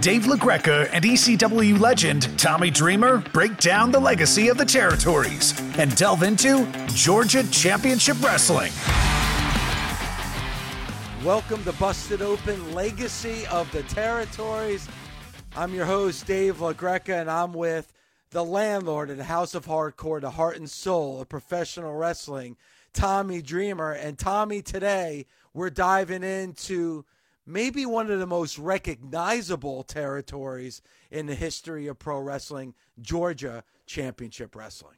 Dave LaGreca and ECW legend Tommy Dreamer break down the legacy of the territories and delve into Georgia Championship Wrestling. Welcome to Busted Open Legacy of the Territories. I'm your host, Dave LaGreca, and I'm with the landlord the House of Hardcore, the heart and soul of professional wrestling, Tommy Dreamer. And Tommy, today we're diving into maybe one of the most recognizable territories in the history of pro wrestling, Georgia Championship Wrestling.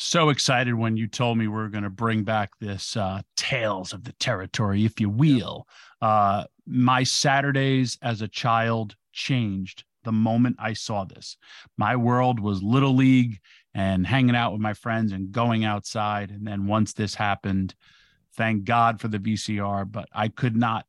So excited when you told me we are going to bring back this uh, Tales of the Territory, if you will. Uh, my Saturdays as a child changed the moment I saw this. My world was Little League and hanging out with my friends and going outside. And then once this happened, thank God for the VCR, but I could not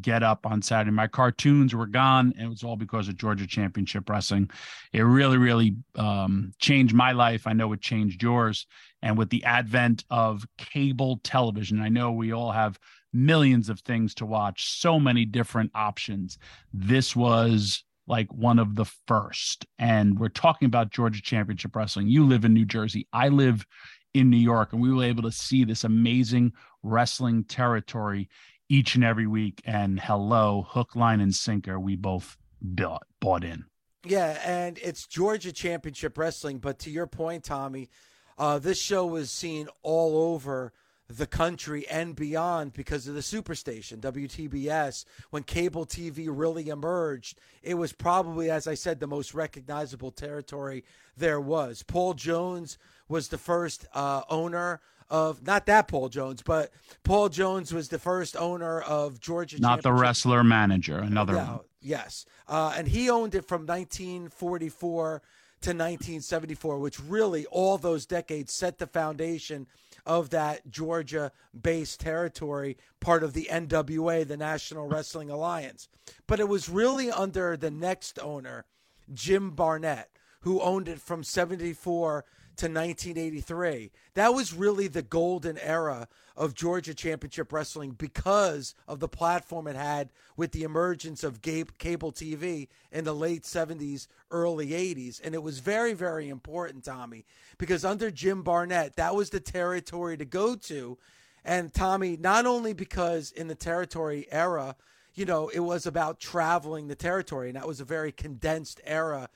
get up on Saturday. My cartoons were gone, and it was all because of Georgia Championship Wrestling. It really, really um, changed my life. I know it changed yours. And with the advent of cable television, I know we all have millions of things to watch, so many different options. This was like one of the first. And we're talking about Georgia Championship Wrestling. You live in New Jersey. I live in New York, and we were able to see this amazing wrestling territory each and every week. And hello, hook, line, and sinker, we both bought, bought in. Yeah, and it's Georgia Championship Wrestling. But to your point, Tommy, uh, this show was seen all over the country and beyond because of the superstation WTBS when cable TV really emerged it was probably as I said the most recognizable territory there was Paul Jones was the first uh, owner of not that Paul Jones, but Paul Jones was the first owner of Georgia. Not the wrestler manager, another yeah, one. Yes, uh, and he owned it from 1944 to 1974, which really all those decades set the foundation of that Georgia based territory, part of the NWA, the National Wrestling Alliance. But it was really under the next owner, Jim Barnett, who owned it from 74 to 1983. That was really the golden era of Georgia Championship Wrestling because of the platform it had with the emergence of cable TV in the late 70s, early 80s. And it was very, very important, Tommy, because under Jim Barnett, that was the territory to go to. And Tommy, not only because in the territory era, you know, it was about traveling the territory, and that was a very condensed era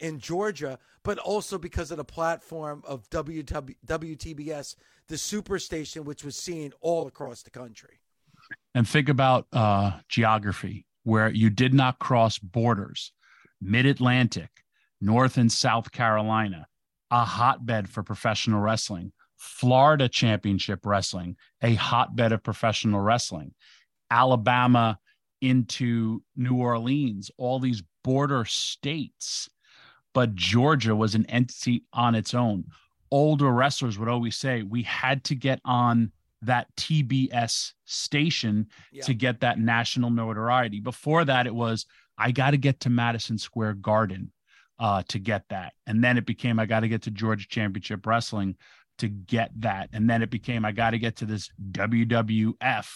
in Georgia, but also because of the platform of WW, WTBS, the superstation, which was seen all across the country. And think about uh, geography, where you did not cross borders, mid Atlantic, North and South Carolina, a hotbed for professional wrestling, Florida Championship Wrestling, a hotbed of professional wrestling, Alabama into New Orleans, all these border states but Georgia was an entity on its own. Older wrestlers would always say we had to get on that TBS station yeah. to get that national notoriety. Before that, it was I got to get to Madison Square Garden uh, to get that, and then it became I got to get to Georgia Championship Wrestling to get that, and then it became I got to get to this WWF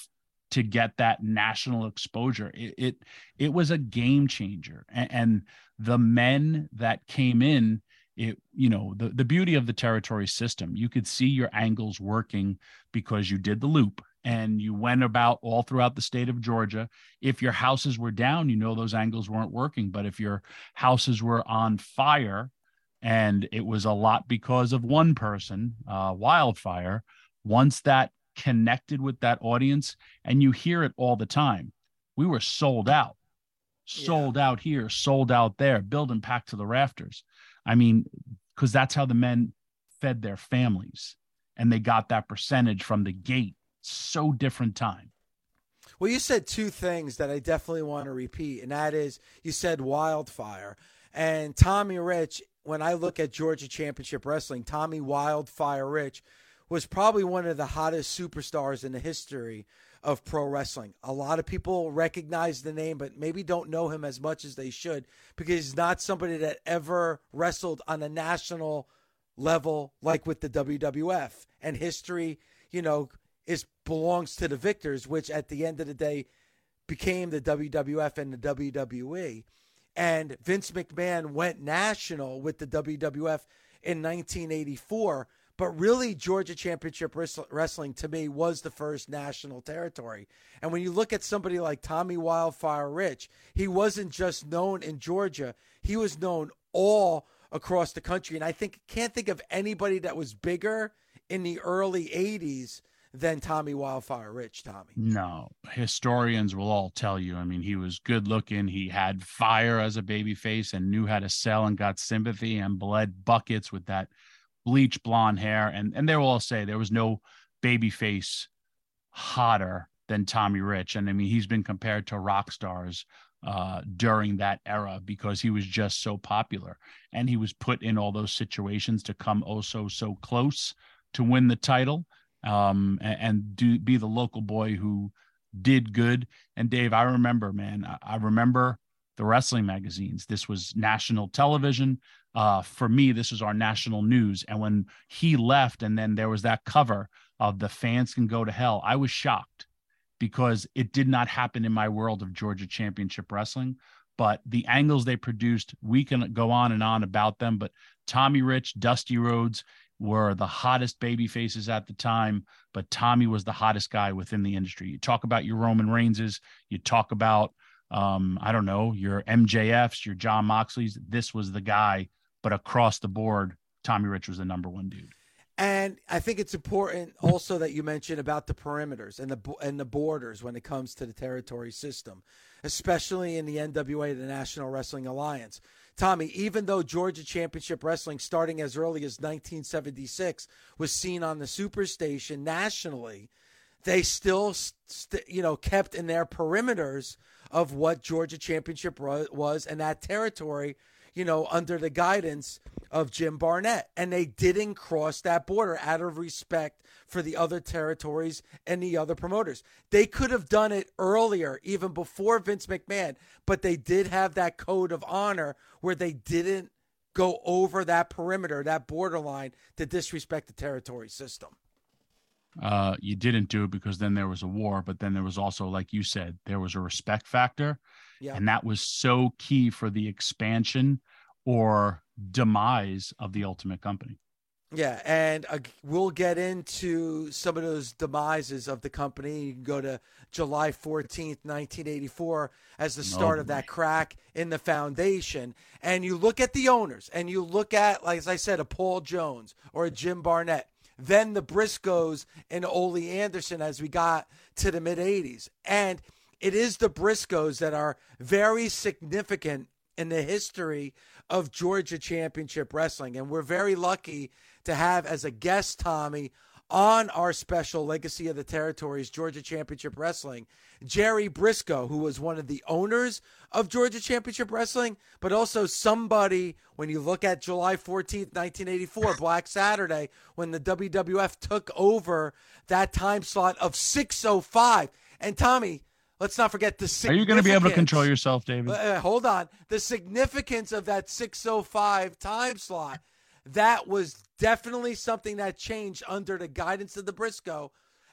to get that national exposure. It it, it was a game changer, and, and the men that came in it you know the, the beauty of the territory system you could see your angles working because you did the loop and you went about all throughout the state of georgia if your houses were down you know those angles weren't working but if your houses were on fire And it was a lot because of one person, uh, Wildfire. Once that connected with that audience, and you hear it all the time, we were sold out, sold yeah. out here, sold out there, building packed to the rafters. I mean, because that's how the men fed their families and they got that percentage from the gate. So different time. Well, you said two things that I definitely want to repeat, and that is you said wildfire. And Tommy Rich, when I look at Georgia Championship Wrestling, Tommy Wildfire Rich was probably one of the hottest superstars in the history of pro wrestling. A lot of people recognize the name, but maybe don't know him as much as they should because he's not somebody that ever wrestled on a national level like with the WWF. And history, you know, is belongs to the victors, which at the end of the day became the WWF and the WWE. And Vince McMahon went national with the WWF in 1984. But really, Georgia Championship Wrestling to me was the first national territory. And when you look at somebody like Tommy Wildfire Rich, he wasn't just known in Georgia, he was known all across the country. And I think can't think of anybody that was bigger in the early 80s than Tommy Wildfire Rich, Tommy. No, historians will all tell you. I mean, he was good looking. He had fire as a baby face and knew how to sell and got sympathy and bled buckets with that bleach blonde hair. And and they will all say there was no baby face hotter than Tommy Rich. And I mean, he's been compared to rock stars uh, during that era because he was just so popular and he was put in all those situations to come oh so so close to win the title um, and, and, do be the local boy who did good. And Dave, I remember, man, I, I remember the wrestling magazines. This was national television. Uh, for me, this was our national news. And when he left, and then there was that cover of the fans can go to hell, I was shocked because it did not happen in my world of Georgia Championship Wrestling. But the angles they produced, we can go on and on about them. But Tommy Rich, Dusty Rhodes, were the hottest baby faces at the time, but Tommy was the hottest guy within the industry. You talk about your Roman Reignses, you talk about um, I don't know, your MJFs, your John Moxleys. This was the guy, but across the board, Tommy Rich was the number one dude. And I think it's important also that you mention about the perimeters and the and the borders when it comes to the territory system, especially in the NWA, the National Wrestling Alliance. Tommy, even though Georgia Championship Wrestling, starting as early as 1976, was seen on the Superstation nationally, they still, st- you know, kept in their perimeters of what Georgia Championship was and that territory you know, under the guidance of Jim Barnett. And they didn't cross that border out of respect for the other territories and the other promoters. They could have done it earlier, even before Vince McMahon, but they did have that code of honor where they didn't go over that perimeter, that borderline to disrespect the territory system. Uh, you didn't do it because then there was a war, but then there was also, like you said, there was a respect factor yeah. And that was so key for the expansion or demise of the Ultimate Company. Yeah, and uh, we'll get into some of those demises of the company. You can go to July 14th, 1984, as the start of that crack in the foundation. And you look at the owners, and you look at, like as I said, a Paul Jones or a Jim Barnett. Then the Briscos and Ole Anderson as we got to the mid 80s. And it is the Briscos that are very significant in the history of Georgia Championship Wrestling. And we're very lucky to have as a guest, Tommy, on our special Legacy of the Territories Georgia Championship Wrestling, Jerry Brisco, who was one of the owners of Georgia Championship Wrestling, but also somebody, when you look at July 14th, 1984, Black Saturday, when the WWF took over that time slot of 605. And Tommy, Let's not forget the. Are you going to be able to control yourself, David? Uh, hold on. The significance of that 605 time slot. That was definitely something that changed under the guidance of the Brisco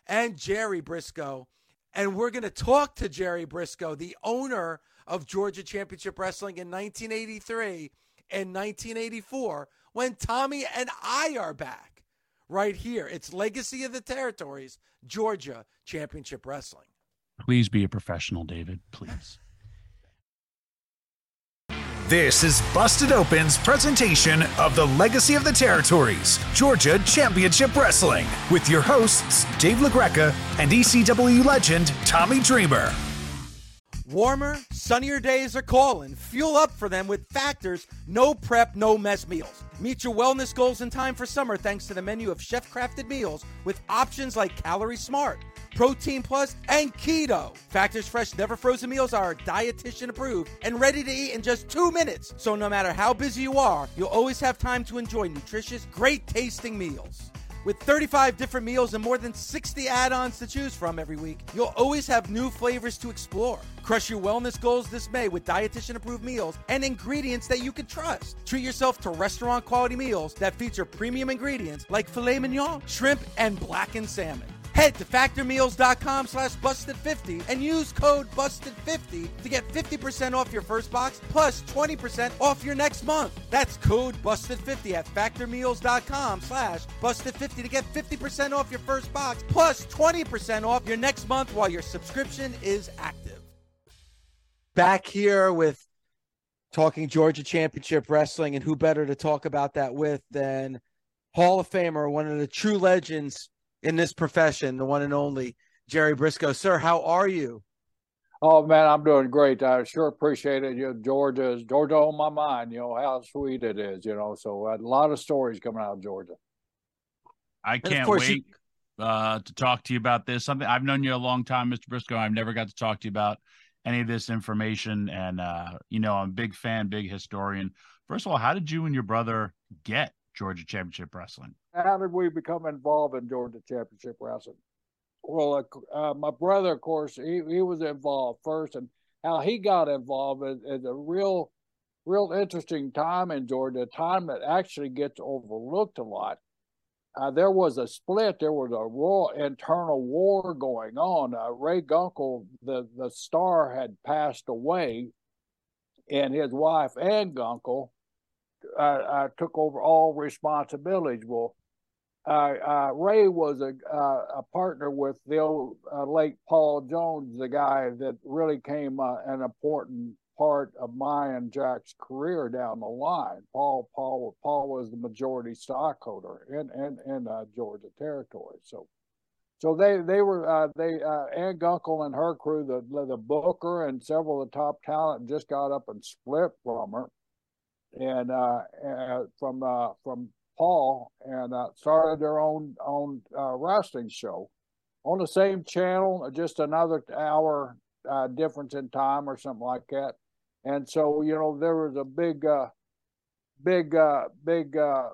and Jerry Brisco. And we're going to talk to Jerry Brisco, the owner of Georgia Championship Wrestling in 1983 and 1984, when Tommy and I are back right here. It's Legacy of the Territories, Georgia Championship Wrestling. Please be a professional, David. Please. This is Busted Open's presentation of the Legacy of the Territories, Georgia Championship Wrestling, with your hosts, Dave LaGreca and ECW legend Tommy Dreamer. Warmer, sunnier days are calling. Fuel up for them with Factor's no prep, no mess meals. Meet your wellness goals in time for summer thanks to the menu of chef crafted meals with options like Calorie Smart, Protein Plus, and Keto. Factor's fresh, never frozen meals are dietitian approved and ready to eat in just two minutes. So no matter how busy you are, you'll always have time to enjoy nutritious, great tasting meals. With 35 different meals and more than 60 add ons to choose from every week, you'll always have new flavors to explore. Crush your wellness goals this May with dietitian approved meals and ingredients that you can trust. Treat yourself to restaurant quality meals that feature premium ingredients like filet mignon, shrimp, and blackened salmon. Head to factormeals.com slash busted50 and use code busted50 to get 50% off your first box plus 20% off your next month. That's code busted50 at factormeals.com slash busted50 to get 50% off your first box plus 20% off your next month while your subscription is active. Back here with talking Georgia Championship Wrestling, and who better to talk about that with than Hall of Famer, one of the true legends in this profession, the one and only Jerry Brisco. Sir, how are you? Oh man, I'm doing great. I sure appreciate it. You know, Georgia is Georgia on my mind. You know how sweet it is. You know, so a lot of stories coming out of Georgia. I can't wait you... uh, to talk to you about this. Something I've known you a long time, Mr. Brisco. I've never got to talk to you about any of this information, and uh, you know, I'm a big fan, big historian. First of all, how did you and your brother get Georgia Championship Wrestling? How did we become involved in Georgia Championship Wrestling? Well, uh, my brother, of course, he, he was involved first, and how he got involved is, is a real, real interesting time in Georgia, a time that actually gets overlooked a lot. Uh, there was a split. There was a real internal war going on. Uh, Ray Gunkel, the the star, had passed away, and his wife Ann Gunkel uh, uh, took over all responsibilities. Well, uh, Ray was a, a partner with the old late Paul Jones, the guy that really came an important part of my and Jack's career down the line. Paul Paul Paul was the majority stockholder in in, in Georgia territory. So so they they were uh, they uh, Ann Gunkel and her crew, the the Booker and several of the top talent just got up and split from her, and uh, from uh, from Paul and uh, started their own own uh, wrestling show on the same channel, just another hour uh, difference in time or something like that. And so, you know, there was a big, uh, big, uh, big uh,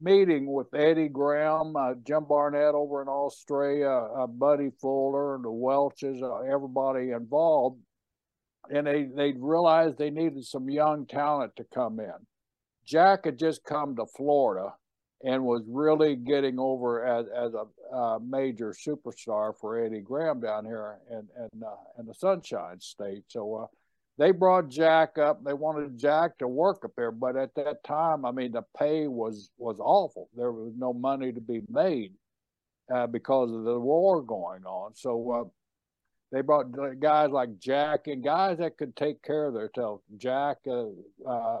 meeting with Eddie Graham, Jim Barnett over in Australia, Buddy Fuller, and the Welches, everybody involved. And they, they realized they needed some young talent to come in. Jack had just come to Florida and was really getting over as, as a major superstar for Eddie Graham down here in in, uh, in the Sunshine State. So uh, they brought Jack up. They wanted Jack to work up there, but at that time, I mean, the pay was was awful. There was no money to be made uh, because of the war going on. So uh, they brought guys like Jack and guys that could take care of themselves. Jack, uh, uh,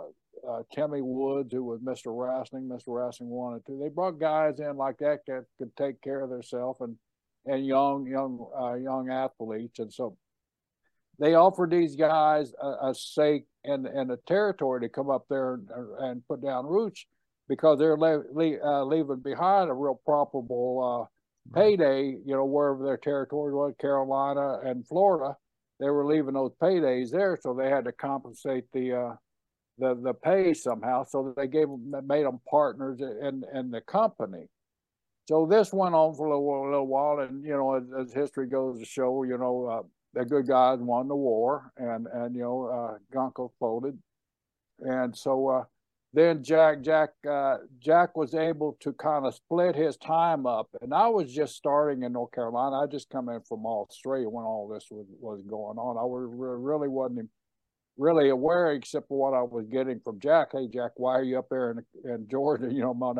uh, Timmy Woods, who was Mr. Wrestling, Mr. Wrestling wanted to. They brought guys in like that that could take care of themselves and and young young uh, young athletes, and so they offered these guys a, a stake in in a territory to come up there and, and put down roots because they're le- le- uh, leaving behind a real probable uh, payday. You know, wherever their territory was, Carolina and Florida, they were leaving those paydays there, so they had to compensate the uh, the the pay somehow. So they gave them, made them partners in in the company. So this went on for a little, a little while, and you know, as, as, history goes to show, you know, uh, the good guys won the war, and and you know, uh, Gunkel folded, and so uh, then Jack Jack uh, Jack was able to kind of split his time up, and I was just starting in North Carolina. I just come in from Australia when all this was was going on. I was, really wasn't really aware except for what I was getting from Jack. Hey, Jack, why are you up there in, in Georgia? You know, my,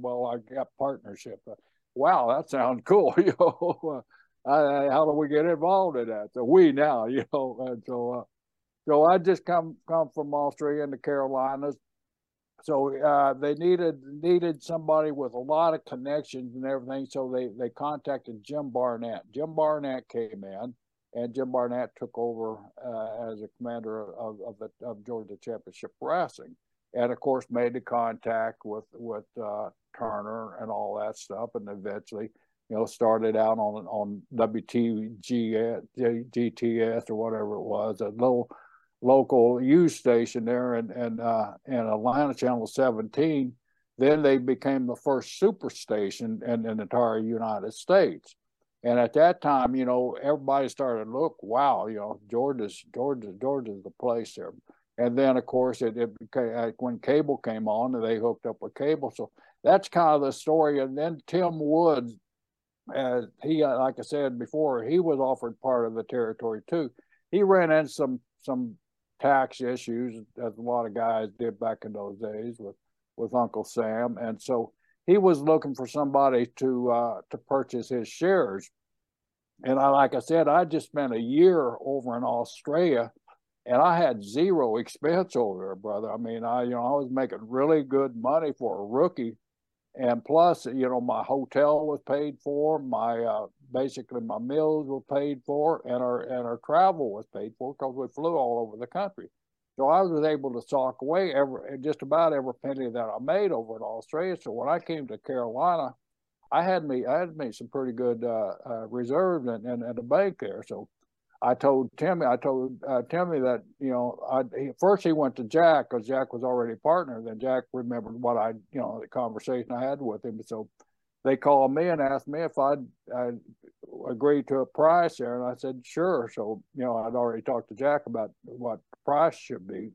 well, I got partnership. Uh, wow, that sounds cool. you know, uh, how do we get involved in that? So we now, you know, and so, uh, So I just come come from Australia and the Carolinas. So uh, they needed needed somebody with a lot of connections and everything. So they they contacted Jim Barnett. Jim Barnett came in, and Jim Barnett took over uh, as a commander of of, the, of Georgia Championship Wrestling, and of course made the contact with with uh, Turner and all that stuff, and eventually you know, started out on on WTG GTS or whatever it was, a little local news station there and in, uh, in Atlanta, Channel 17. Then they became the first super station in, in the entire United States. And at that time, you know, everybody started to look, wow, you know, Georgia's Georgia Georgia's the place there. And then, of course, it, it became, when cable came on, they hooked up with cable. So that's kind of the story. And then Tim Woods as he, like I said before, he was offered part of the territory too. He ran into some some tax issues, as a lot of guys did back in those days with with Uncle Sam, and so he was looking for somebody to uh, to purchase his shares. And I, like I said, I just spent a year over in Australia, and I had zero expense over there, brother. I mean, I you know I was making really good money for a rookie and plus you know my hotel was paid for my uh, basically my meals were paid for and our and our travel was paid for because we flew all over the country. So i was able to sock away every just about every penny that i made over in australia. So when i came to carolina i had me i had me some pretty good uh, uh, reserves in, in, in the bank there. So I told Timmy, I told uh, Timmy that you know, I he, first he went to Jack because Jack was already a partner. Then Jack remembered what I, you know, the conversation I had with him. So they called me and asked me if I'd, I'd agree to a price there, and I said sure. So you know, I'd already talked to Jack about what price should be,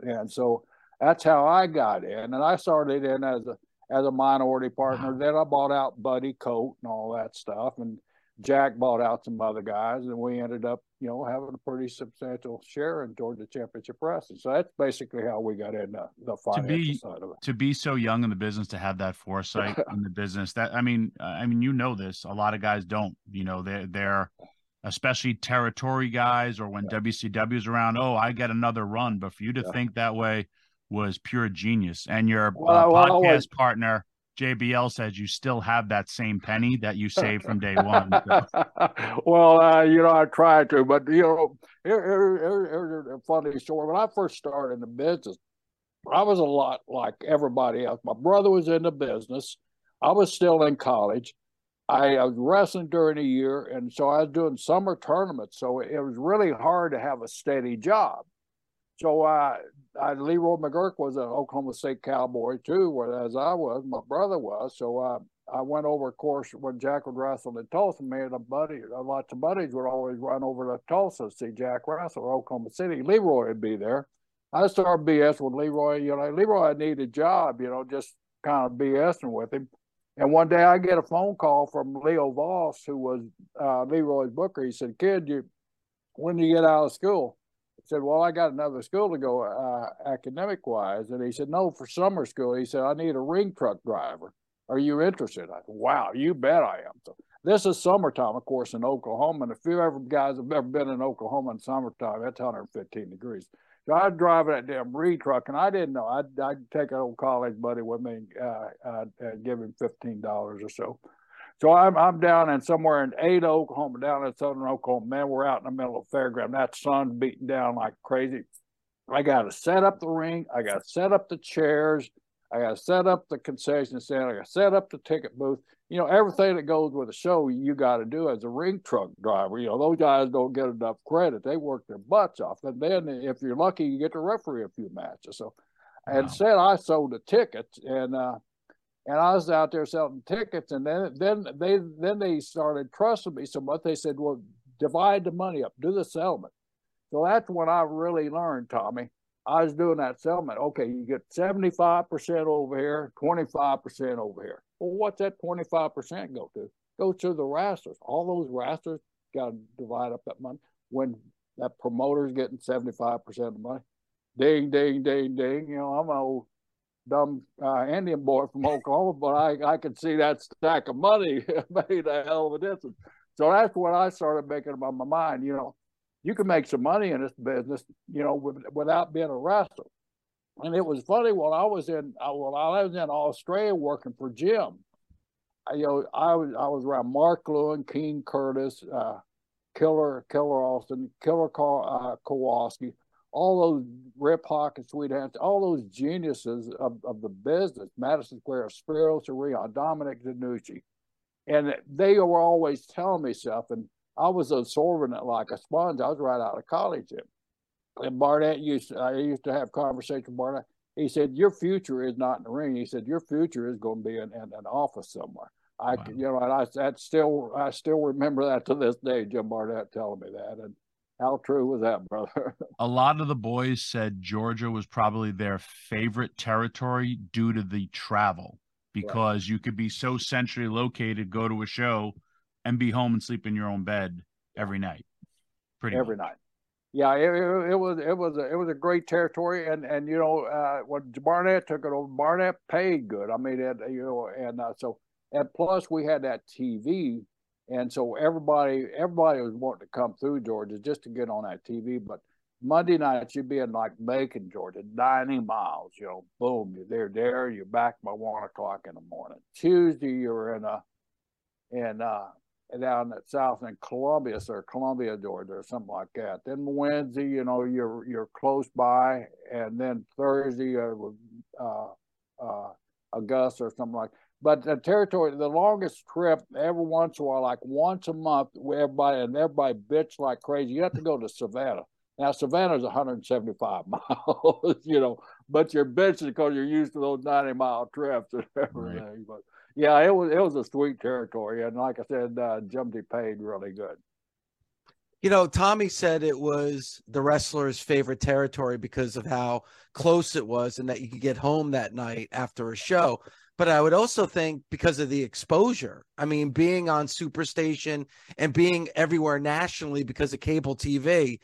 and so that's how I got in. And I started in as a as a minority partner. Then I bought out Buddy Colt and all that stuff, and Jack bought out some other guys, and we ended up, you know, having a pretty substantial share in Georgia Championship Wrestling. So that's basically how we got in the financial be, side of it. To be so young in the business, to have that foresight in the business, that I mean, I mean, you know this. A lot of guys don't. You know, they're they're especially territory guys, or when yeah. WCW's around. Oh, I get another run. But for you to yeah. think that way was pure genius. And your well, uh, podcast always, partner JBL says you still have that same penny that you saved from day one. So. well, uh, you know, I try to, but you know, here, here, here, here's a funny story. When I first started in the business, I was a lot like everybody else. My brother was in the business. I was still in college. I, I was wrestling during the year, and so I was doing summer tournaments. So it was really hard to have a steady job. So uh, I, Leroy McGuirk was an Oklahoma State Cowboy too, as I was, my brother was. So uh, I went over, of course, when Jack would wrestle in Tulsa. Me and a buddy, lots of buddies would always run over to Tulsa to see Jack wrestle Oklahoma City. Leroy would be there. I started BS with Leroy. You know, Leroy needed a job. You know, just kind of BSing with him. And one day I get a phone call from Leo Voss, who was uh, Leroy's booker. He said, "Kid, you when do you get out of school?" Said, Well, I got another school to go uh, academic wise. And he said, No, for summer school. He said, I need a ring truck driver. Are you interested? I said, Wow, you bet I am. So this is summertime, of course, in Oklahoma. And if you ever guys have ever been in Oklahoma in summertime, that's 115 degrees. So I'd drive that damn ring truck, and I didn't know. I'd, I'd take an old college buddy with me, uh, I'd give him $15 or so. So I'm I'm down in somewhere in Ada, Oklahoma, down in southern Oklahoma. Man, we're out in the middle of fairground. That sun's beating down like crazy. I got to set up the ring. I got to set up the chairs. I got to set up the concession stand. I got to set up the ticket booth. You know, everything that goes with a show, you got to do as a ring truck driver. You know, those guys don't get enough credit. They work their butts off. And then if you're lucky, you get to referee a few matches. So, wow. and said I sold the tickets and, uh, and I was out there selling tickets, and then then they then they started trusting me so much. They said, "Well, divide the money up, do the settlement." So that's when I really learned, Tommy. I was doing that settlement. Okay, you get seventy five percent over here, twenty five percent over here. Well, what's that twenty five percent go to? Go to the wrestlers. All those wrestlers got to divide up that money. When that promoter's getting seventy five percent of the money, ding, ding, ding, ding. You know, I'm an old dumb uh, Indian boy from Oklahoma, but I, I could see that stack of money made a hell of a difference. So that's what I started making about my mind. You know, you can make some money in this business, you know, with, without being a wrestler. And it was funny while I was in while I was in Australia working for Jim. I, you know, I was I was around Mark Lewin, King Curtis, uh, Killer Killer Austin, Killer uh, Kowalski, all those Rip Hawk and Sweet Hands, all those geniuses of, of the business, Madison Square, Spiro Cerrone, Dominic DeNucci. And they were always telling me stuff. And I was absorbing it like a sponge. I was right out of college. And Barnett used, I used to have conversation with Barnett. He said, "Your future is not in the ring." He said, "Your future is going to be in, in an office somewhere." I, wow. you know, and I that still, I still remember that to this day. Jim Barnett telling me that, and how true was that, brother? a lot of the boys said Georgia was probably their favorite territory due to the travel because right. you could be so centrally located, go to a show, and be home and sleep in your own bed every night. Pretty every much. night. Yeah, it, it, was it was a, it was a great territory, and and you know uh, when Barnett took it over, Barnett paid good. I mean, it, you know, and uh, so and plus we had that TV, and so everybody everybody was wanting to come through Georgia just to get on that TV. But Monday night you'd be in like Macon, Georgia, ninety miles. You know, boom, you're there, there, you're back by one o'clock in the morning. Tuesday you're in a in uh down at south in Columbia or Columbia, Georgia, or something like that. Then Wednesday, you know, you're you're close by, and then Thursday, uh, uh, uh, or something like. But the territory, the longest trip, every once in a while, like once a month, where everybody and everybody bitch like crazy. You have to go to Savannah. Now Savannah's 175 miles, you know, but you're bitching because you're used to those 90 mile trips and everything. Right. But yeah, it was it was a sweet territory, and like I said, uh, Jumdy paid really good. You know, Tommy said it was the wrestler's favorite territory because of how close it was, and that you could get home that night after a show. But I would also think because of the exposure. I mean, being on Superstation and being everywhere nationally because of cable TV.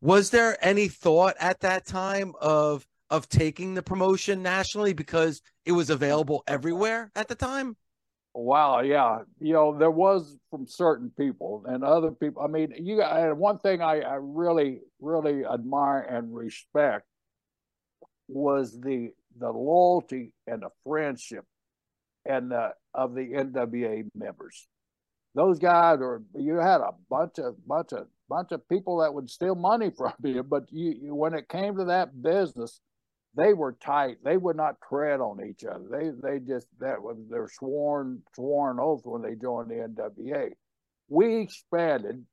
Was there any thought at that time of of taking the promotion nationally because it was available everywhere at the time? Wow, yeah, you know there was from certain people and other people. I mean, you one thing I, I really, really admire and respect was the the loyalty and the friendship and the, of the NWA members. Those guys are you had a bunch of bunch of bunch of people that would steal money from you, but you, you when it came to that business, they were tight. They would not tread on each other. They they just that was their sworn sworn oath when they joined the NWA. We expanded,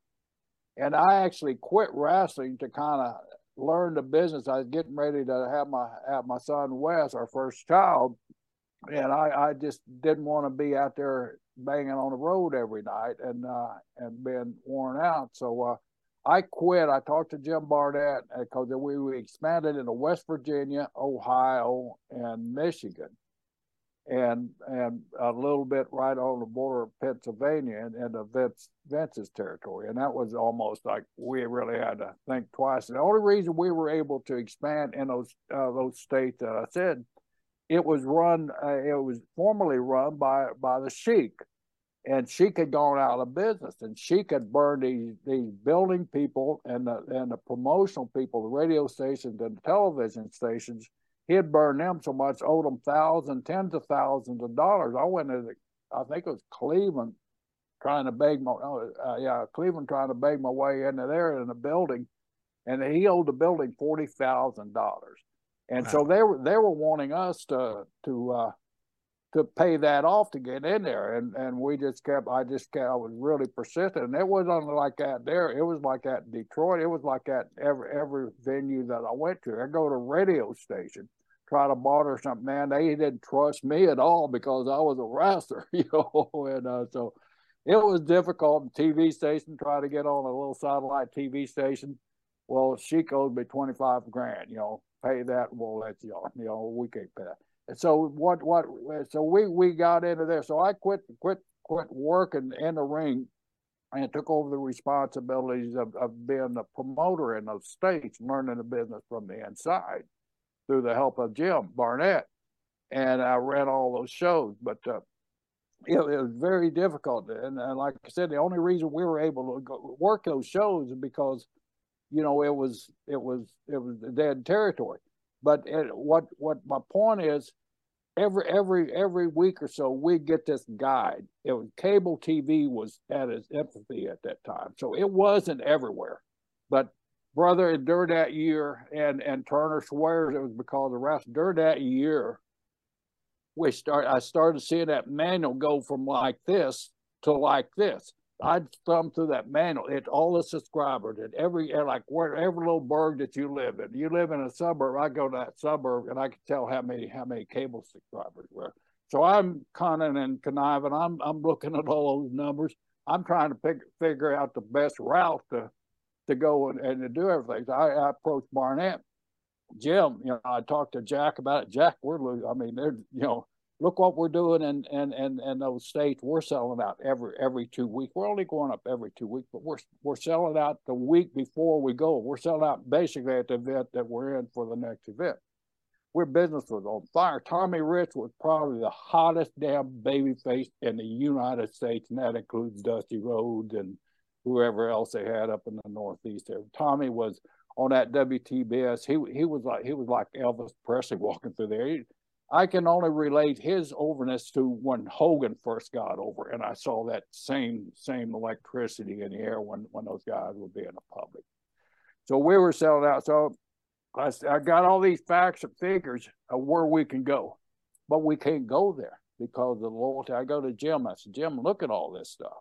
and I actually quit wrestling to kind of learn the business. I was getting ready to have my have my son Wes, our first child, and I I just didn't want to be out there banging on the road every night and uh, and being worn out. So uh, I quit. I talked to Jim Barnett because we, we expanded into West Virginia, Ohio, and Michigan, and and a little bit right on the border of Pennsylvania and, the Vince, Vince's territory. And that was almost like we really had to think twice. The only reason we were able to expand in those uh, those states that I said, it was run. Uh, it was formerly run by by the Sheik. And she could gone out of business and she could burn these these building people and the and the promotional people the radio stations and the television stations. He'd burn them so much owed them thousands tens of thousands of dollars. I went to i think it was cleveland trying to beg my oh, uh, yeah cleveland trying to beg my way into there in the building. And he owed the building forty thousand dollars and wow. so they were they were wanting us to to uh, to pay that off to get in there. And and we just kept I just kept I was really persistent. And it wasn't like that there. It was like that in Detroit. It was like that every every venue that I went to. I go to radio station, try to barter something, man, they didn't trust me at all because I was a wrestler, you know. And uh, so it was difficult. TV station, try to get on a little satellite TV station. Well, she owed me twenty five grand, you know, pay that, we'll let you on. You know, we can't pay that And so what what so we we got into there. So I quit quit quit working in the ring and took over the responsibilities of, of being the promoter in those states, learning the business from the inside through the help of Jim Barnett. And I ran all those shows, but uh, it, it, was very difficult. And, and, like I said, the only reason we were able to work those shows is because you know, it was it was it was dead territory. But it, what what my point is, every every every week or so we get this guide. It was cable TV was at its infancy at that time, so it wasn't everywhere. But brother, during that year, and and Turner swears it was because of rest. During that year, we start. I started seeing that manual go from like this to like this. I'd thumb through that manual. It's all the subscribers and every eh, like wherever little burg that you live in. You live in a suburb. I go to that suburb and I can tell how many how many cable subscribers were. So I'm cunning and conniving. I'm I'm looking at all those numbers. I'm trying to pick, figure out the best route to to go and, and to do everything. So I, I approached Barnett. Jim, you know, I talked to Jack about it. Jack, we're losing. I mean, they're you know look what we're doing in, in, in, in those states. We're selling out every every two weeks. We're only going up every two weeks, but we're we're selling out the week before we go. We're selling out basically at the event that we're in for the next event. We're business was on fire. Tommy Rich was probably the hottest damn baby face in the United States, and that includes Dusty Rhodes and whoever else they had up in the Northeast there. Tommy was on that WTBS. He he was like he was like Elvis Presley walking through there. He, I can only relate his overness to when Hogan first got over, and I saw that same same electricity in the air when when those guys were being a public. So we were selling out. So I, I got all these facts and figures of where we can go, but we can't go there because of the loyalty. I go to Jim. I said, Jim, look at all this stuff.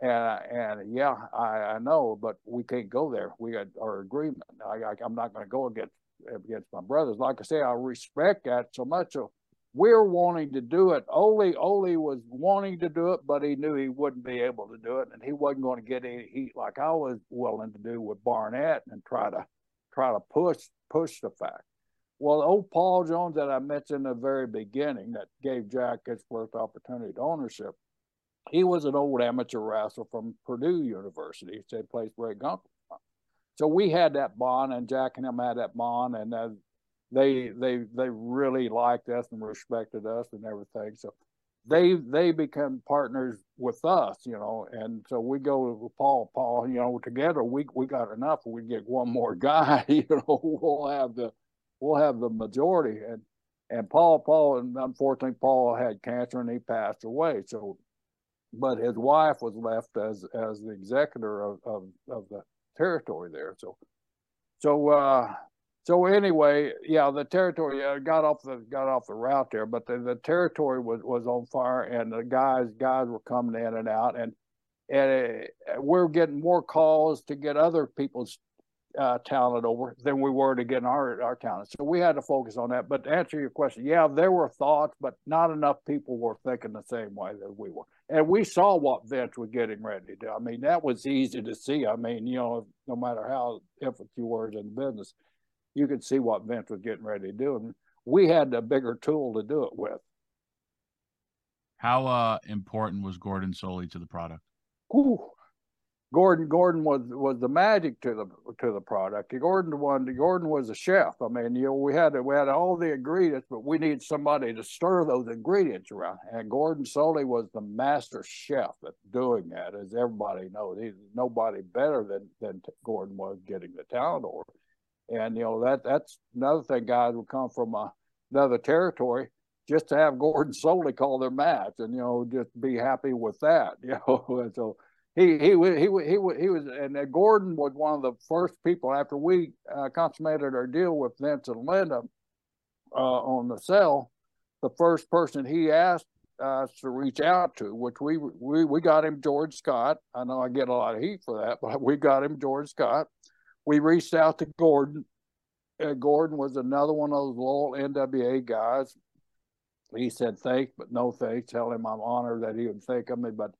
And, and yeah, I, I know, but we can't go there. We got our agreement. I, I, I'm not going to go against against my brothers. Like I say, I respect that so much. So we're wanting to do it. Ole Ole was wanting to do it, but he knew he wouldn't be able to do it, and he wasn't going to get any heat like I was willing to do with Barnett and try to try to push push the fact. Well, old Paul Jones that I mentioned in the very beginning that gave Jack his first opportunity to ownership, he was an old amateur wrestler from Purdue University. Said plays Ray Gunkel so we had that bond, and Jack and him had that bond, and uh, they they they really liked us and respected us and everything. So they they become partners with us, you know, and so we go with Paul. Paul, you know, together we we got enough. We get one more guy, you know, we'll have the we'll have the majority. And and Paul Paul, and unfortunately Paul had cancer and he passed away. So, but his wife was left as as the executor of of, of the territory there. So, so, uh, so anyway, yeah, the territory uh, got off the got off the route there, but the, the territory was was on fire, and the guys guys were coming in and out, and and uh, we're getting more calls to get other people's uh, talent over than we were to get our our talent. So we had to focus on that. But to answer your question, yeah, there were thoughts, but not enough people were thinking the same way that we were and we saw what Vince was getting ready to do. I mean, that was easy to see. I mean, you know, no matter how infant you were in the business, you could see what Vince was getting ready to do, and we had a bigger tool to do it with. How uh, important was Gordon Solie to the product? Ooh, Gordon Gordon was was the magic to the to the product. Gordon one Gordon was a chef. I mean, you know, we had we had all the ingredients, but we needed somebody to stir those ingredients around. And Gordon Solie was the master chef at doing that, as everybody knows. He's nobody better than than Gordon was getting the talent over. And you know that that's another thing. Guys would come from a, another territory just to have Gordon Solie call their match, and you know just be happy with that. You know, and so he he he he he he was and Gordon was one of the first people after we uh, consummated our deal with Vince and Linda uh, on the cell. The first person he asked us to reach out to, which we we we got him George Scott. I know I get a lot of heat for that, but we got him George Scott. We reached out to Gordon. Uh, Gordon was another one of those loyal NWA guys. He said thanks, but no thanks. Tell him I'm honored that he would think of me, but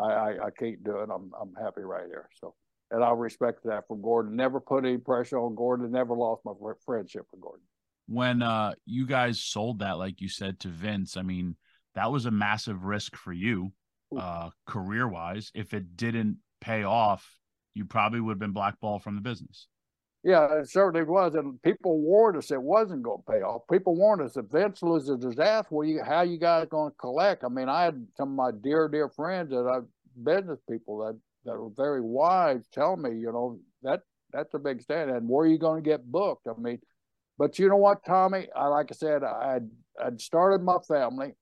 I, I, I can't do it. I'm I'm happy right here. So, and I respect that from Gordon. Never put any pressure on Gordon. Never lost my friendship with Gordon. When uh, you guys sold that, like you said to Vince, I mean, that was a massive risk for you, uh, career wise. If it didn't pay off, you probably would have been blackballed from the business. Yeah, it certainly was, and people warned us it wasn't going to pay off. People warned us if Vince loses his ass, well, you, how you guys going to collect? I mean, I had some of my dear, dear friends that I business people that that were very wise tell me, you know, that That's a big stand. And where are you going to get booked? I mean, but you know what, Tommy? I like I said, I I'd started my family.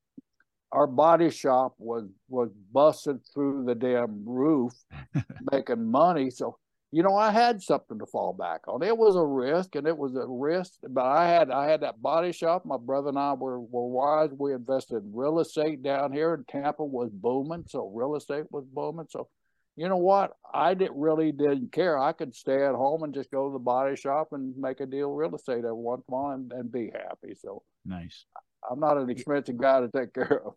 Our body shop was was busted through the damn roof, making money. So you know, I had something to fall back on. It was a risk, and it was a risk, but I had I had that body shop. My brother and I were were wise. We invested in real estate down here, and Tampa was booming, so real estate was booming. So, you know what? I didn't really didn't care. I could stay at home and just go to the body shop and make a deal real estate every once in a while and, and be happy. So nice. I'm not an expensive guy to take care of.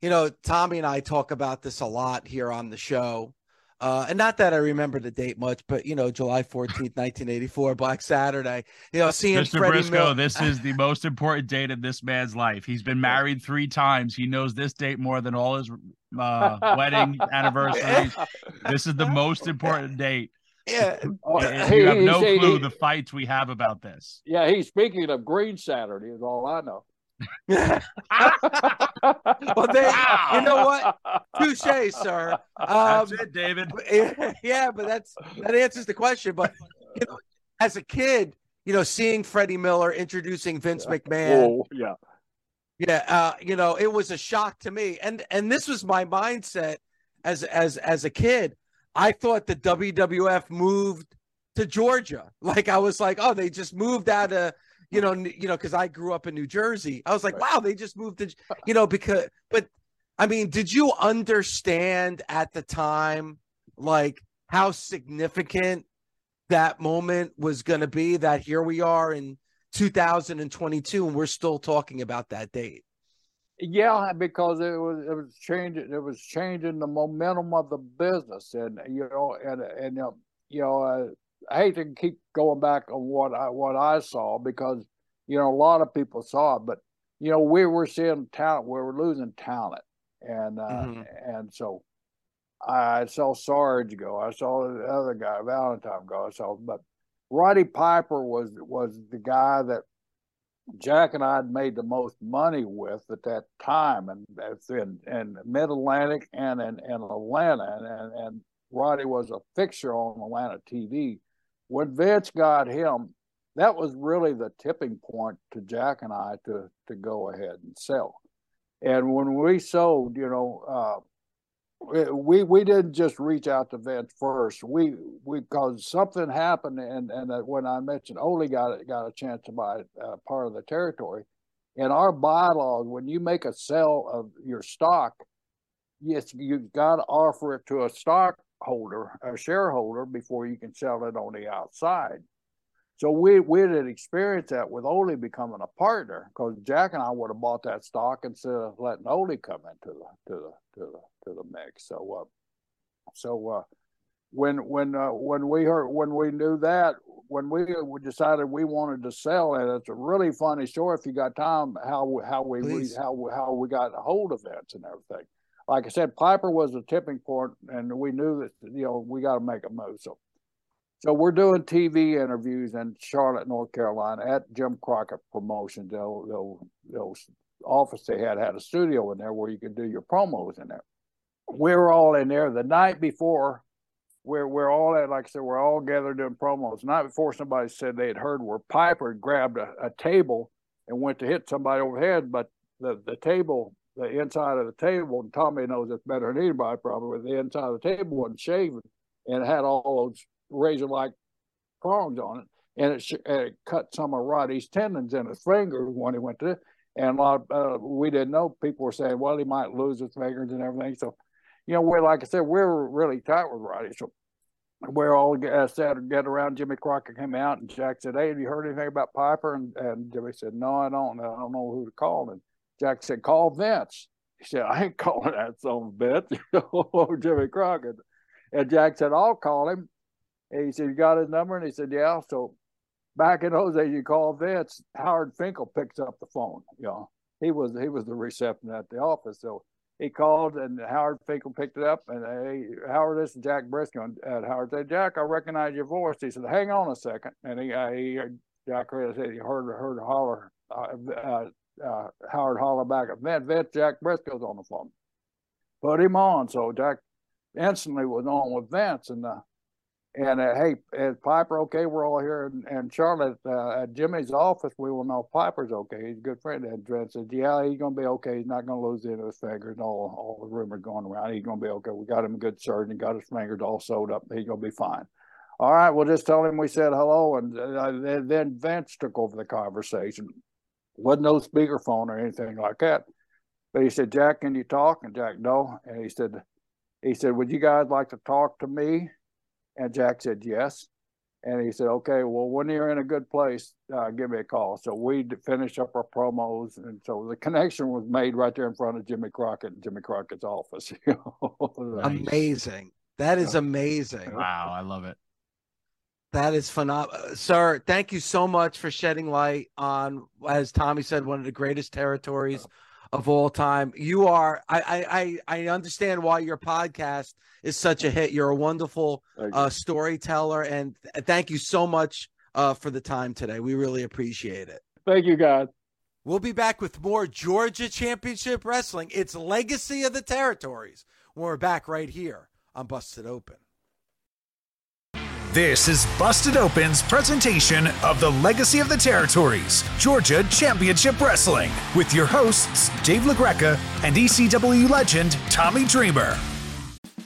You know, Tommy and I talk about this a lot here on the show uh, and not that I remember the date much, but you know, July 14th, 1984, Black Saturday. You know, seeing Mr. Freddie Brisco, Mil- this is the most important date in this man's life. He's been married three times. He knows this date more than all his uh, wedding anniversaries. This is the most important date. Yeah, you have no clue the fights we have about this. Yeah, he's speaking of Green Saturday, is all I know. well, they, you know what? Touche, sir. Um, that's it, David. Yeah, but that's that answers the question. But you know, as a kid, you know, seeing Freddie Miller introducing Vince McMahon, oh, yeah, yeah, uh, you know, it was a shock to me, and and this was my mindset as as as a kid. I thought the WWF moved to Georgia. Like I was like, oh, they just moved out of you know, you know, because I grew up in New Jersey. I was like, wow, they just moved to, you know, because, but I mean, did you understand at the time, like how significant that moment was going to be? That here we are in 2022, and we're still talking about that date. Yeah, because it was it was changing it was changing the momentum of the business, and you know, and and you know, you uh, I hate to keep going back on what I what I saw because you know a lot of people saw it, but you know we were seeing talent, we were losing talent, and uh, mm-hmm. and so I saw Sarge go, I saw the other guy Valentine go, I saw, but Roddy Piper was was the guy that Jack and I had made the most money with at that time, and in in Mid Atlantic and in, in Atlanta, and, and and Roddy was a fixture on Atlanta TV when Vince got him, that was really the tipping point to Jack and I to to go ahead and sell. And when we sold, you know, uh, we we didn't just reach out to Vince first. We we because something happened, and and when I mentioned Ole got got a chance to buy uh, part of the territory, in our bylaws, when you make a sale of your stock, yes, you've got to offer it to a stock holder, a shareholder, before you can sell it on the outside. So we we had experienced that with Ole becoming a partner because Jack and I would have bought that stock instead of letting Ole come into the to the to the to the mix. So uh, so uh, when when uh, when we heard when we knew that when we decided we wanted to sell it, it's a really funny story. If you got time, how how we, we how how we got a hold of it and everything like I said, Piper was the tipping point, and we knew that you know we got to make a move. So, so we're doing TV interviews in Charlotte, North Carolina, at Jim Crockett Promotions. They'll, they'll, office they had had a studio in there where you could do your promos in there. We were all in there the night before. We're we're all at like I said, we're all gathered doing promos. The night before, somebody said they had heard where Piper grabbed a, a table and went to hit somebody overhead, but the the table the inside of the table, and Tommy knows it better than anybody probably, the inside of the table wasn't shaven and had all those razor like prongs on it. And it, sh- it, cut some of Roddy's tendons in his fingers when he went to it. And a lot of, uh, we didn't know. People were saying, well, he might lose his fingers and everything. So, you know, we're like I said, we're really tight with Roddy. So we're all uh, sat get around. Jimmy Crockett came out and Jack said, "Hey, have you heard anything about Piper?" And, and Jimmy said, "No, I don't. I don't know who to call." And Jack said, call Vince. He said, I ain't calling that son of a bitch, Jimmy Crockett. And Jack said, I'll call him. And he said, You got his number? And he said, Yeah. So back in those days, you call Vince, Howard Finkel picks up the phone. You know, he was he was the reception at the office. So he called and Howard Finkel picked it up and hey, Howard, this is Jack Brisco. And Howard said, Jack, I recognize your voice. He said, Hang on a second. And he, uh, he Jack said he heard heard a holler. Uh, uh, uh, Howard holler back at Vince, Jack Brisco's on the phone. Put him on. So Jack instantly was on with Vince. And uh, And uh, hey, is Piper okay? We're all here And, in Charlotte uh, at Jimmy's office. We will know Piper's okay. He's a good friend. And Trent said, "Yeah, he's gonna be okay. He's not gonna lose any of his fingers." All all the rumors going around. He's gonna be okay. We got him a good surgeon. Got his fingers all sewed up. He's gonna be fine. All right, we'll just tell him we said hello, and uh, then Vince took over the conversation. Wasn't no speakerphone or anything like that. But he said, "Jack, can you talk?" And Jack, no. And he said, he said, "Would you guys like to talk to me?" And Jack said, yes. And he said, okay, well, when you're in a good place, uh, give me a call. So we finished up our promos. And so the connection was made right there in front of Jimmy Crockett and Jimmy Crockett's office. Amazing. That is amazing. Wow. I love it. That is phenomenal. Sir, thank you so much for shedding light on, as Tommy said, one of the greatest territories of all time. You are. I I I understand why your podcast is such a hit. You're a wonderful uh, storyteller, and thank you so much uh, for the time today. We really appreciate it. Thank you, guys. We'll be back with more Georgia Championship Wrestling. It's Legacy of the Territories. When we're back right here on Busted Open. This is Busted Open's presentation of the Legacy of the Territories, Georgia Championship Wrestling, with your hosts, Dave LaGreca and ECW legend, Tommy Dreamer.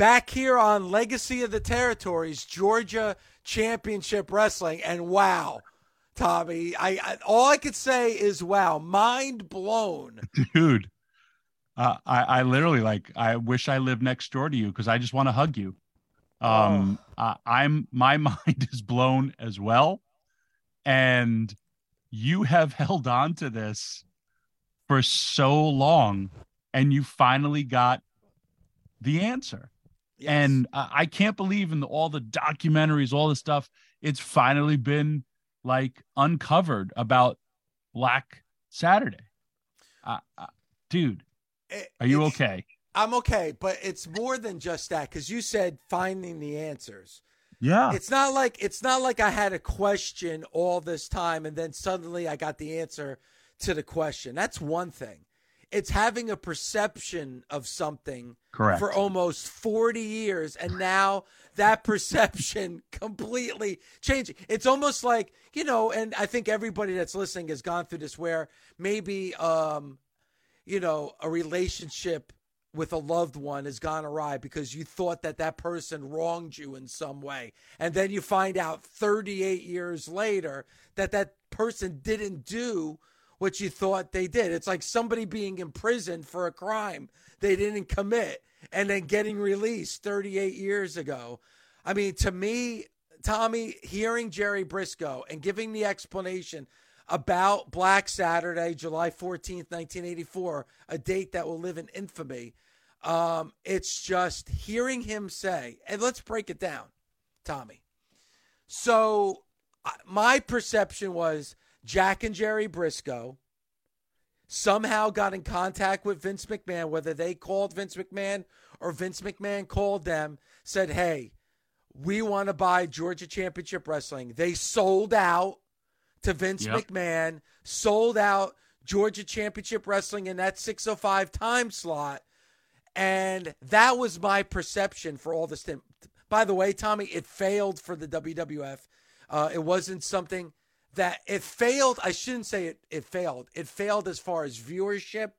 Back here on Legacy of the Territories, Georgia Championship Wrestling, and wow, Tommy, I, I all I could say is wow, mind blown, dude. Uh, I I literally like I wish I lived next door to you because I just want to hug you. Um, oh. I'm my mind is blown as well, and you have held on to this for so long, and you finally got the answer. Yes. And I can't believe in the, all the documentaries, all the stuff, it's finally been like uncovered about Black Saturday. Uh, uh, dude, are you okay? I'm okay, but it's more than just that because you said finding the answers. Yeah. It's not like it's not like I had a question all this time and then suddenly I got the answer to the question. That's one thing it's having a perception of something Correct. for almost 40 years and now that perception completely changing it's almost like you know and i think everybody that's listening has gone through this where maybe um you know a relationship with a loved one has gone awry because you thought that that person wronged you in some way and then you find out 38 years later that that person didn't do what you thought they did. It's like somebody being imprisoned for a crime they didn't commit and then getting released 38 years ago. I mean, to me, Tommy, hearing Jerry Brisco and giving the explanation about Black Saturday, July 14th, 1984, a date that will live in infamy. Um, it's just hearing him say, and let's break it down, Tommy. So, my perception was Jack and Jerry Brisco somehow got in contact with Vince McMahon, whether they called Vince McMahon or Vince McMahon called them, said, Hey, we want to buy Georgia Championship Wrestling. They sold out to Vince yep. McMahon, sold out Georgia Championship Wrestling in that 605 time slot. And that was my perception for all this. By the way, Tommy, it failed for the WWF. Uh, it wasn't something that it failed. I shouldn't say it, it failed. It failed as far as viewership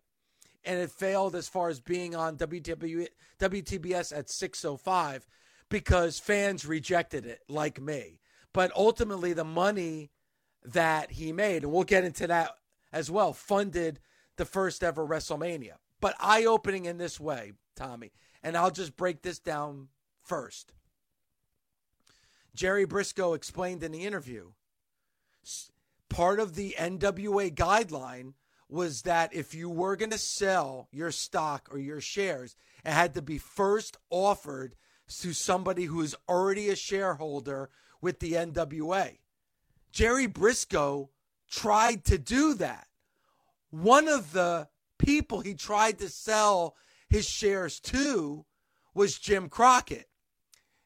and it failed as far as being on WW, WTBS at 605. because fans rejected it, like me. But ultimately, the money that he made, and we'll get into that as well, funded the first ever WrestleMania. But eye opening in this way, Tommy, and I'll just break this down first. Jerry Brisco explained in the interview part of the NWA guideline was that if you were going to sell your stock or your shares, it had to be first offered to somebody who is already a shareholder with the NWA. Jerry Brisco tried to do that. One of the people he tried to sell his shares to was Jim Crockett.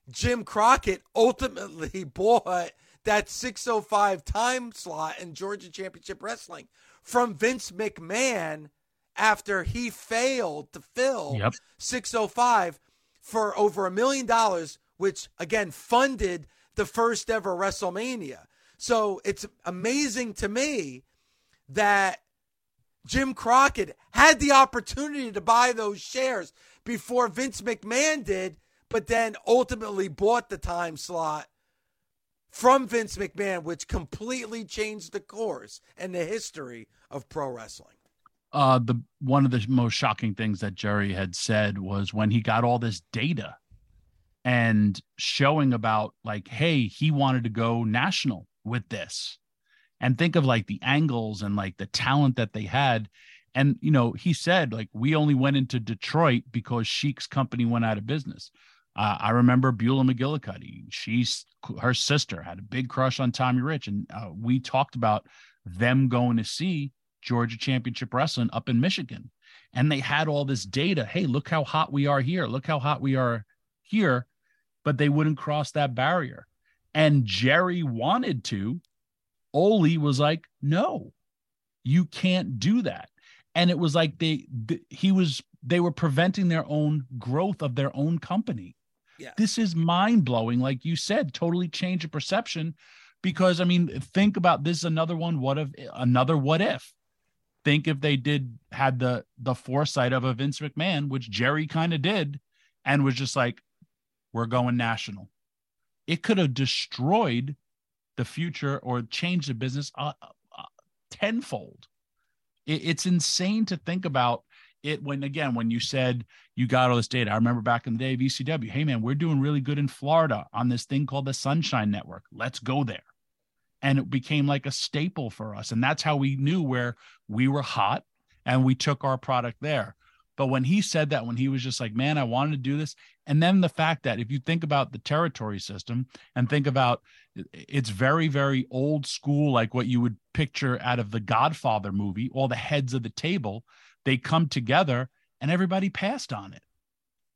Jim Crockett ultimately bought that 605 time slot in Georgia Championship Wrestling from Vince McMahon after he failed to fill yep. 605 for over a million dollars, which again funded the first ever WrestleMania. So it's amazing to me that Jim Crockett had the opportunity to buy those shares before Vince McMahon did, but then ultimately bought the time slot from Vince McMahon, which completely changed the course and the history of pro wrestling. Uh, the one of the most shocking things that Jerry had said was when he got all this data and showing about like, hey, he wanted to go national with this, and think of like the angles and like the talent that they had. And you know, he said like we only went into Detroit because Sheik's company went out of business. Uh, I remember Beulah McGillicuddy. She's her sister had a big crush on Tommy Rich, and uh, we talked about them going to see Georgia Championship Wrestling up in Michigan, and they had all this data. Hey, look how hot we are here. Look how hot we are here, but they wouldn't cross that barrier. And Jerry wanted to. Ole was like, "No, you can't do that." And it was like they, he was they were preventing their own growth of their own company yeah. This is mind blowing. Like you said, totally change the perception. Because I mean, think about this another one. What if another what if? Think if they did had the the foresight of a Vince McMahon, which Jerry kind of did, and was just like, we're going national. It could have destroyed the future or changed the business uh, uh, tenfold. It, it's insane to think about it when again when you said you got all this data. I remember back in the day of ecw hey man we're doing really good in florida on this thing called the sunshine network. Let's go there. And it became like a staple for us. And that's how we knew where we were hot and we took our product there. But when he said that when he was just like man i wanted to do this and then the fact that if you think about the territory system and think about it's very very old school like what you would picture out of the godfather movie all the heads of the table they come together and everybody passed on it.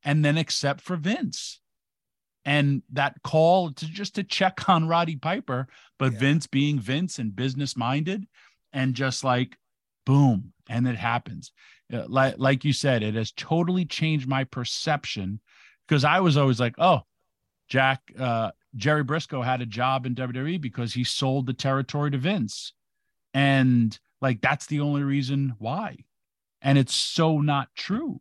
And then except for Vince. And that call to just to check on Roddy Piper, but yeah. Vince being Vince and business minded and just like boom, and it happens. Uh, like like you said, it has totally changed my perception because I was always like, oh, Jack uh, Jerry Brisco had a job in WWE because he sold the territory to Vince. And like that's the only reason why and it's so not true.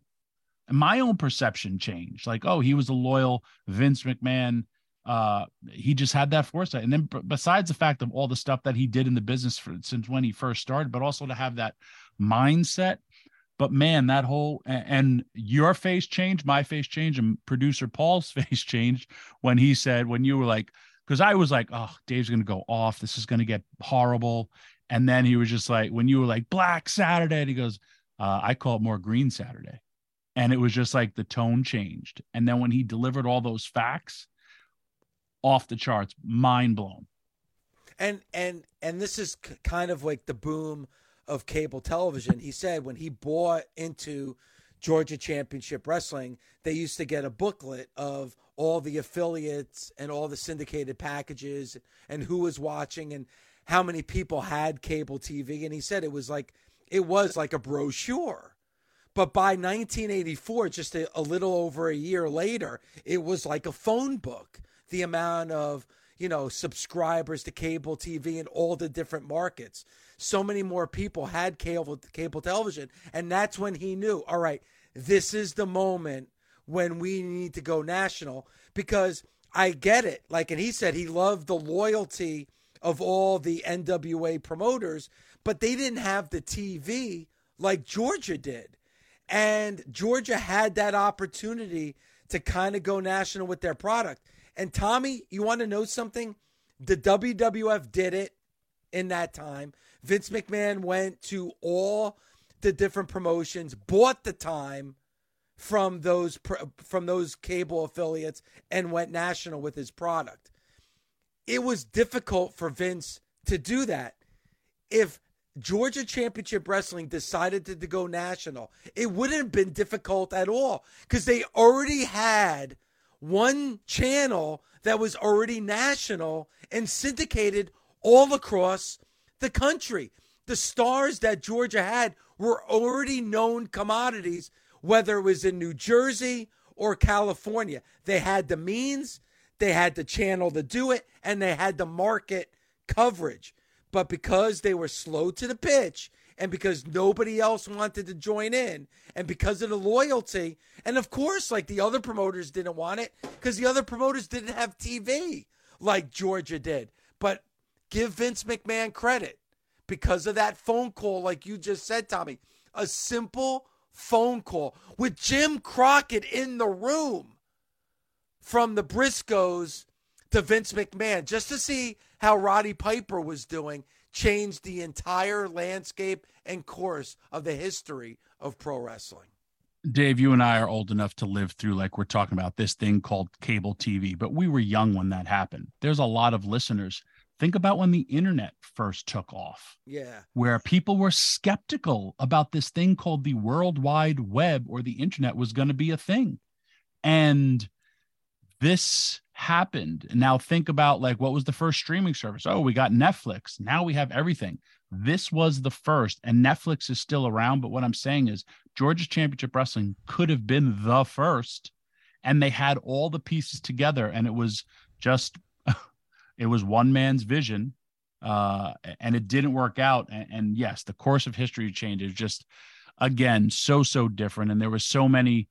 And my own perception changed. Like oh he was a loyal vince mcmahon. Uh he just had that foresight. And then b- besides the fact of all the stuff that he did in the business for, since when he first started but also to have that mindset. But man that whole and, and your face changed my face changed and producer paul's face changed when he said when you were like because i was like oh dave's gonna go off. This is gonna get horrible. And then he was just like when you were like black saturday and he goes uh, I call it more Green Saturday. And it was just like the tone changed. And then when he delivered all those facts, off the charts, mind blown. And and and this is c- kind of like the boom of cable television. He said when he bought into Georgia Championship Wrestling, they used to get a booklet of all the affiliates and all the syndicated packages and who was watching and how many people had cable TV. And he said it was like it was like a brochure. But by 1984, just a, a, little over a year later, it was like a phone book. The amount of, you know, subscribers to cable TV in all the different markets. So many more people had cable cable television. And that's when he knew, all right, this is the moment when we need to go national because I get it. Like, and he said he loved the loyalty of all the NWA promoters, but they didn't have the TV like Georgia did. And Georgia had that opportunity to kind of go national with their product. And Tommy, you want to know something? The WWF did it in that time. Vince McMahon went to all the different promotions, bought the time from those from those cable affiliates and went national with his product. It was difficult for Vince to do that. If Georgia Championship Wrestling decided to, to go national, it wouldn't have been difficult at all because they already had one channel that was already national and syndicated all across the country. The stars that Georgia had were already known commodities, whether it was in New Jersey or California. They had the means, they had the channel to do it, and they had the market coverage. But because they were slow to the pitch and because nobody else wanted to join in and because of the loyalty, and of course, like the other promoters didn't want it because the other promoters didn't have TV like Georgia did. But give Vince McMahon credit because of that phone call, like you just said, Tommy. A simple phone call with Jim Crockett in the room from the Briscos to Vince McMahon just to see how Roddy Piper was doing changed the entire landscape and course of the history of pro wrestling. Dave, you and I are old enough to live through, like we're talking about this thing called cable TV, but we were young when that happened. There's a lot of listeners. Think about when the internet first took off. Yeah. Where people were skeptical about this thing called the World Wide Web or the internet was going to be a thing. And this happened. Now think about like what was the first streaming service? Oh, we got Netflix. Now we have everything. This was the first, and Netflix is still around. But what I'm saying is Georgia's Championship Wrestling could have been the first, and they had all the pieces together, and it was just it was one man's vision. Uh, and it didn't work out. And, and yes, the course of history changes just again so so different. And there were so many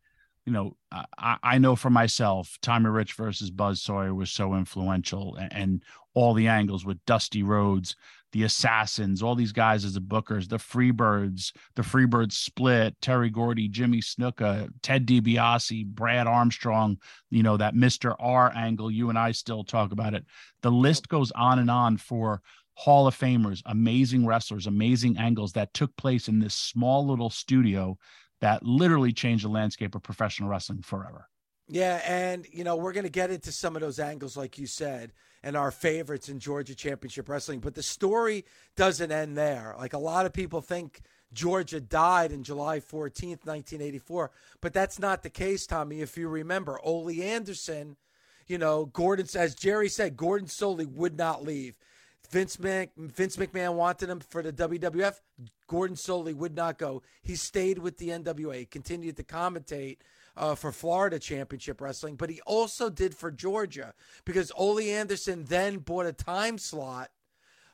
you know, I, I know for myself, Tommy Rich versus Buzz Sawyer was so influential, and, and, all the angles with Dusty Rhodes, the Assassins, all these guys as the bookers, the Freebirds, the Freebirds split, Terry Gordy, Jimmy Snuka, Ted DiBiase, Brad Armstrong, you know, that Mr. R angle. You and I still talk about it. The list goes on and on for Hall of Famers, amazing wrestlers, amazing angles that took place in this small little studio that literally changed the landscape of professional wrestling forever. Yeah, and you know we're going to get into some of those angles, like you said, and our favorites in Georgia Championship Wrestling. But the story doesn't end there. Like a lot of people think Georgia died in July 14th, 1984, but that's not the case, Tommy. If you remember, Ole Anderson, you know, Gordon, as Jerry said, Gordon Solie would not leave. Vince, Mac, Vince McMahon wanted him for the WWF. Gordon Solie would not go. He stayed with the NWA, continued to commentate uh, for Florida Championship Wrestling, but he also did for Georgia because Ole Anderson then bought a time slot,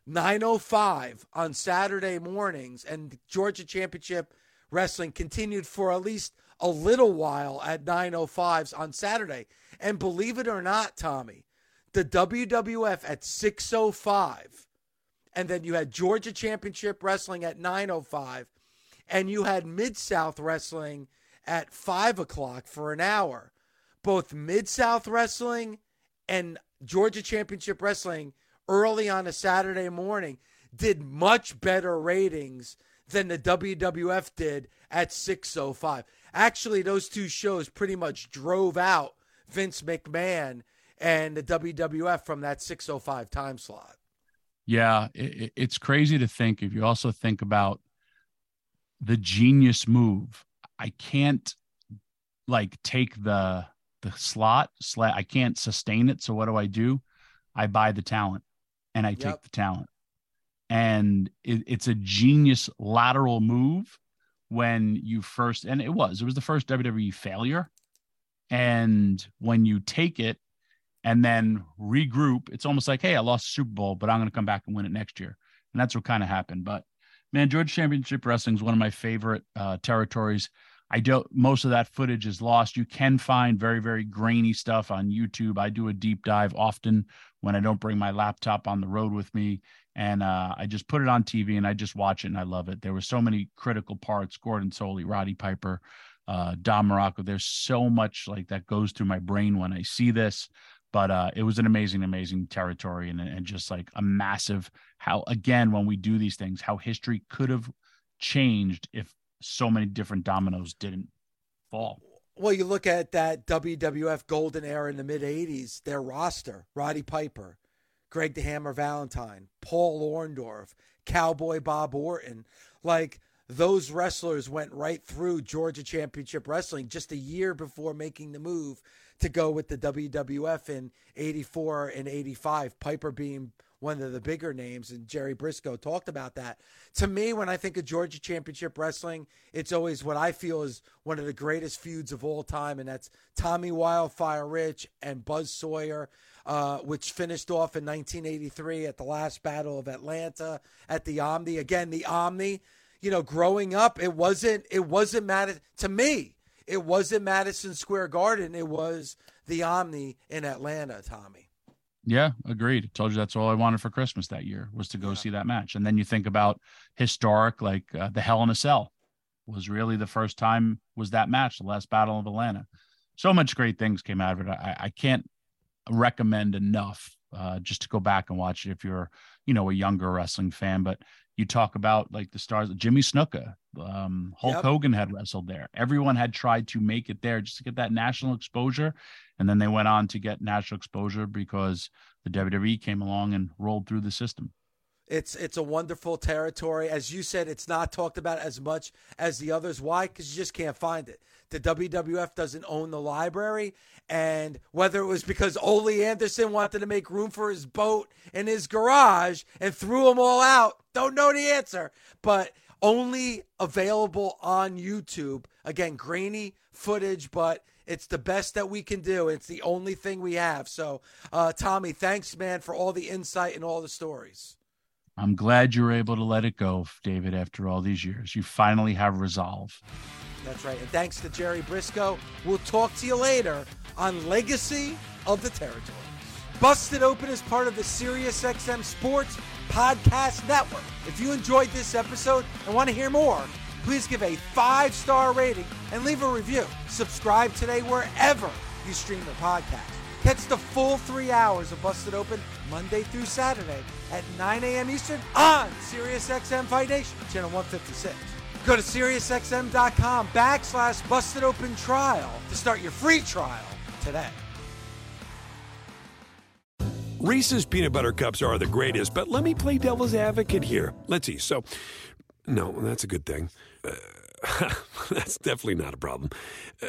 905 on Saturday mornings, and Georgia Championship Wrestling continued for at least a little while at 905s on Saturday. And believe it or not, Tommy, the WWF at 605 and then you had Georgia Championship Wrestling at 905 and you had Mid South Wrestling at 5 o'clock for an hour. Both Mid South Wrestling and Georgia Championship Wrestling early on a Saturday morning did much better ratings than the WWF did at 605. Actually, those two shows pretty much drove out Vince McMahon and the WWF from that 605 time slot. Yeah, it, it's crazy to think if you also think about the genius move. I can't like take the the slot, I can't sustain it. So what do I do? I buy the talent and I take yep. the talent. And it, it's a genius lateral move when you first and it was it was the first WWE failure. And when you take it and then regroup. It's almost like, hey, I lost the Super Bowl, but I'm going to come back and win it next year. And that's what kind of happened. But man, Georgia Championship Wrestling is one of my favorite uh, territories. I don't. Most of that footage is lost. You can find very very grainy stuff on YouTube. I do a deep dive often when I don't bring my laptop on the road with me, and uh, I just put it on TV and I just watch it and I love it. There were so many critical parts: Gordon Solie, Roddy Piper, uh, Don Muraco. There's so much like that goes through my brain when I see this. But uh, it was an amazing, amazing territory and, and just like a massive how again when we do these things, how history could have changed if so many different dominoes didn't fall. Well, you look at that WWF golden era in the mid 80s, their roster Roddy Piper, Greg the Hammer Valentine, Paul Orndorff, Cowboy Bob Orton. Like those wrestlers went right through Georgia Championship Wrestling just a year before making the move to go with the WWF in 84 and 85. Piper being one of the bigger names, and Jerry Brisco talked about that. To me, when I think of Georgia Championship Wrestling, it's always what I feel is one of the greatest feuds of all time, and that's Tommy Wildfire Rich and Buzz Sawyer. Uh, which finished off in 1983 at the last Battle of Atlanta at the Omni. Again, the Omni. You know, growing up, it wasn't. It wasn't Madison to me. It wasn't Madison Square Garden. It was the Omni in Atlanta, Tommy. Yeah, agreed. Told you that's all I wanted for Christmas that year was to go yeah. see that match. And then you think about historic, like uh, the Hell in a Cell was really the first time was that match, the last Battle of Atlanta. So much great things came out of it. I, I can't recommend enough uh, just to go back and watch it if you're, you know, a younger wrestling fan. But you talk about like the stars, Jimmy Snuka, um, Hulk yep. Hogan had wrestled there. Everyone had tried to make it there just to get that national exposure. And then they went on to get national exposure because the WWE came along and rolled through the system. It's it's a wonderful territory. As you said, it's not talked about as much as the others. Why? Because you just can't find it. The WWF doesn't own the library, and whether it was because Ole Anderson wanted to make room for his boat in his garage and threw them all out, don't know the answer. But only available on YouTube. Again, grainy footage, but it's the best that we can do. It's the only thing we have. So, uh, Tommy, thanks, man, for all the insight and all the stories. I'm glad you were able to let it go, David, after all these years. You finally have resolve. That's right. And thanks to Jerry Brisco. We'll talk to you later on Legacy of the Territory. Busted Open is part of the SiriusXM Sports Podcast Network. If you enjoyed this episode and want to hear more, please give a five star rating and leave a review. Subscribe today wherever you stream the podcast. Catch the full three hours of Busted Open Monday through Saturday at 9 a.m. Eastern on SiriusXM Fight Nation, channel 156. Go to SiriusXM.com backslash Busted Open Trial to start your free trial today. Reese's peanut butter cups are the greatest, but let me play devil's advocate here. Let's see. So, no, that's a good thing. Uh, that's definitely not a problem. Uh,